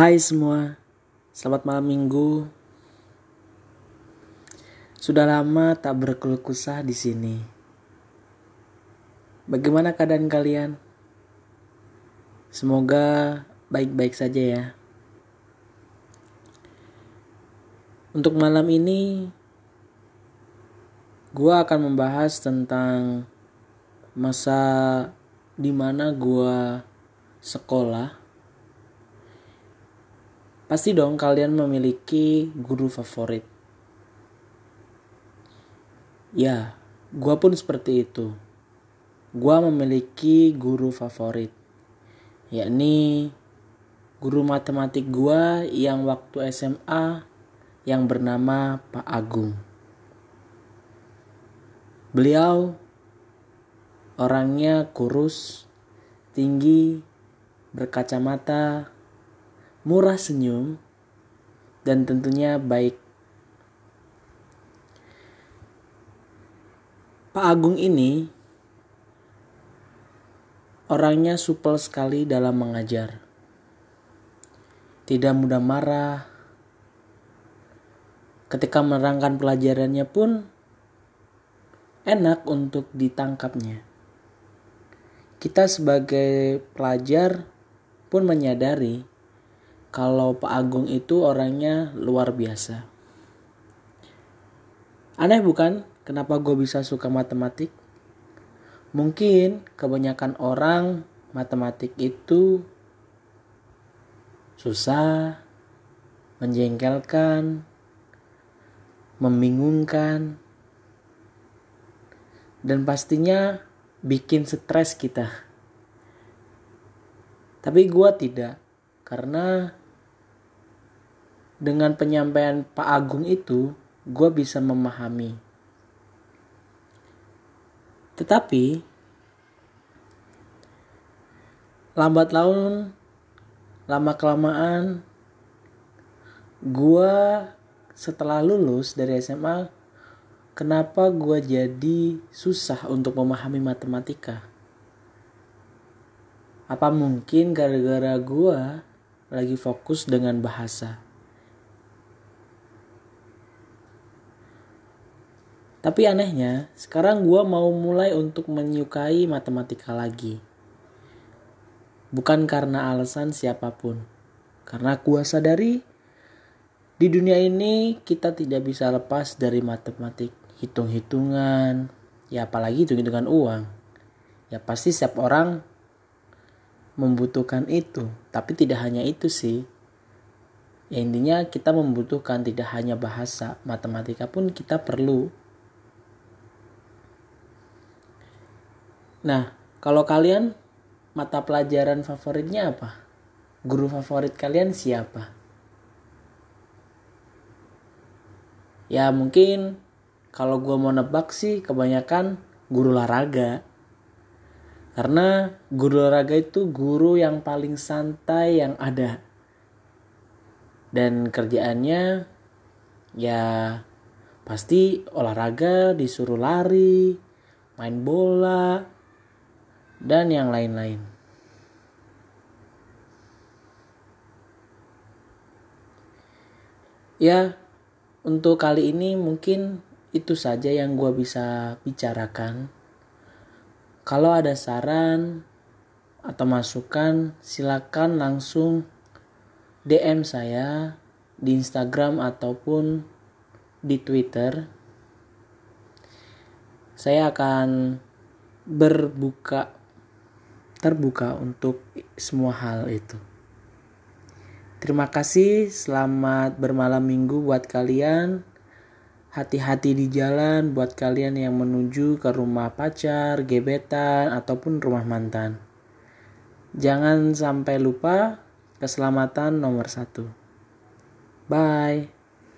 Hai semua, selamat malam minggu. Sudah lama tak berkeluh kesah di sini. Bagaimana keadaan kalian? Semoga baik-baik saja ya. Untuk malam ini, gua akan membahas tentang masa di mana gua sekolah Pasti dong kalian memiliki guru favorit. Ya, gua pun seperti itu. Gua memiliki guru favorit, yakni guru matematik gua yang waktu SMA yang bernama Pak Agung. Beliau orangnya kurus, tinggi, berkacamata, murah senyum, dan tentunya baik. Pak Agung ini orangnya supel sekali dalam mengajar. Tidak mudah marah. Ketika menerangkan pelajarannya pun enak untuk ditangkapnya. Kita sebagai pelajar pun menyadari kalau Pak Agung itu orangnya luar biasa. Aneh bukan kenapa gue bisa suka matematik? Mungkin kebanyakan orang matematik itu susah, menjengkelkan, membingungkan, dan pastinya bikin stres kita. Tapi gue tidak, karena dengan penyampaian Pak Agung itu gue bisa memahami. Tetapi lambat laun lama kelamaan gue setelah lulus dari SMA kenapa gue jadi susah untuk memahami matematika? Apa mungkin gara-gara gue lagi fokus dengan bahasa Tapi anehnya, sekarang gue mau mulai untuk menyukai matematika lagi. Bukan karena alasan siapa pun. Karena gue sadari, di dunia ini kita tidak bisa lepas dari matematik. Hitung-hitungan, ya apalagi hitung-hitungan uang. Ya pasti setiap orang membutuhkan itu. Tapi tidak hanya itu sih. Ya intinya kita membutuhkan tidak hanya bahasa, matematika pun kita perlu Nah, kalau kalian mata pelajaran favoritnya apa? Guru favorit kalian siapa? Ya mungkin kalau gue mau nebak sih kebanyakan guru olahraga. Karena guru olahraga itu guru yang paling santai yang ada. Dan kerjaannya ya pasti olahraga, disuruh lari, main bola, dan yang lain-lain. Ya, untuk kali ini mungkin itu saja yang gue bisa bicarakan. Kalau ada saran atau masukan, silakan langsung DM saya di Instagram ataupun di Twitter. Saya akan berbuka terbuka untuk semua hal itu. Terima kasih, selamat bermalam minggu buat kalian. Hati-hati di jalan buat kalian yang menuju ke rumah pacar, gebetan, ataupun rumah mantan. Jangan sampai lupa keselamatan nomor satu. Bye.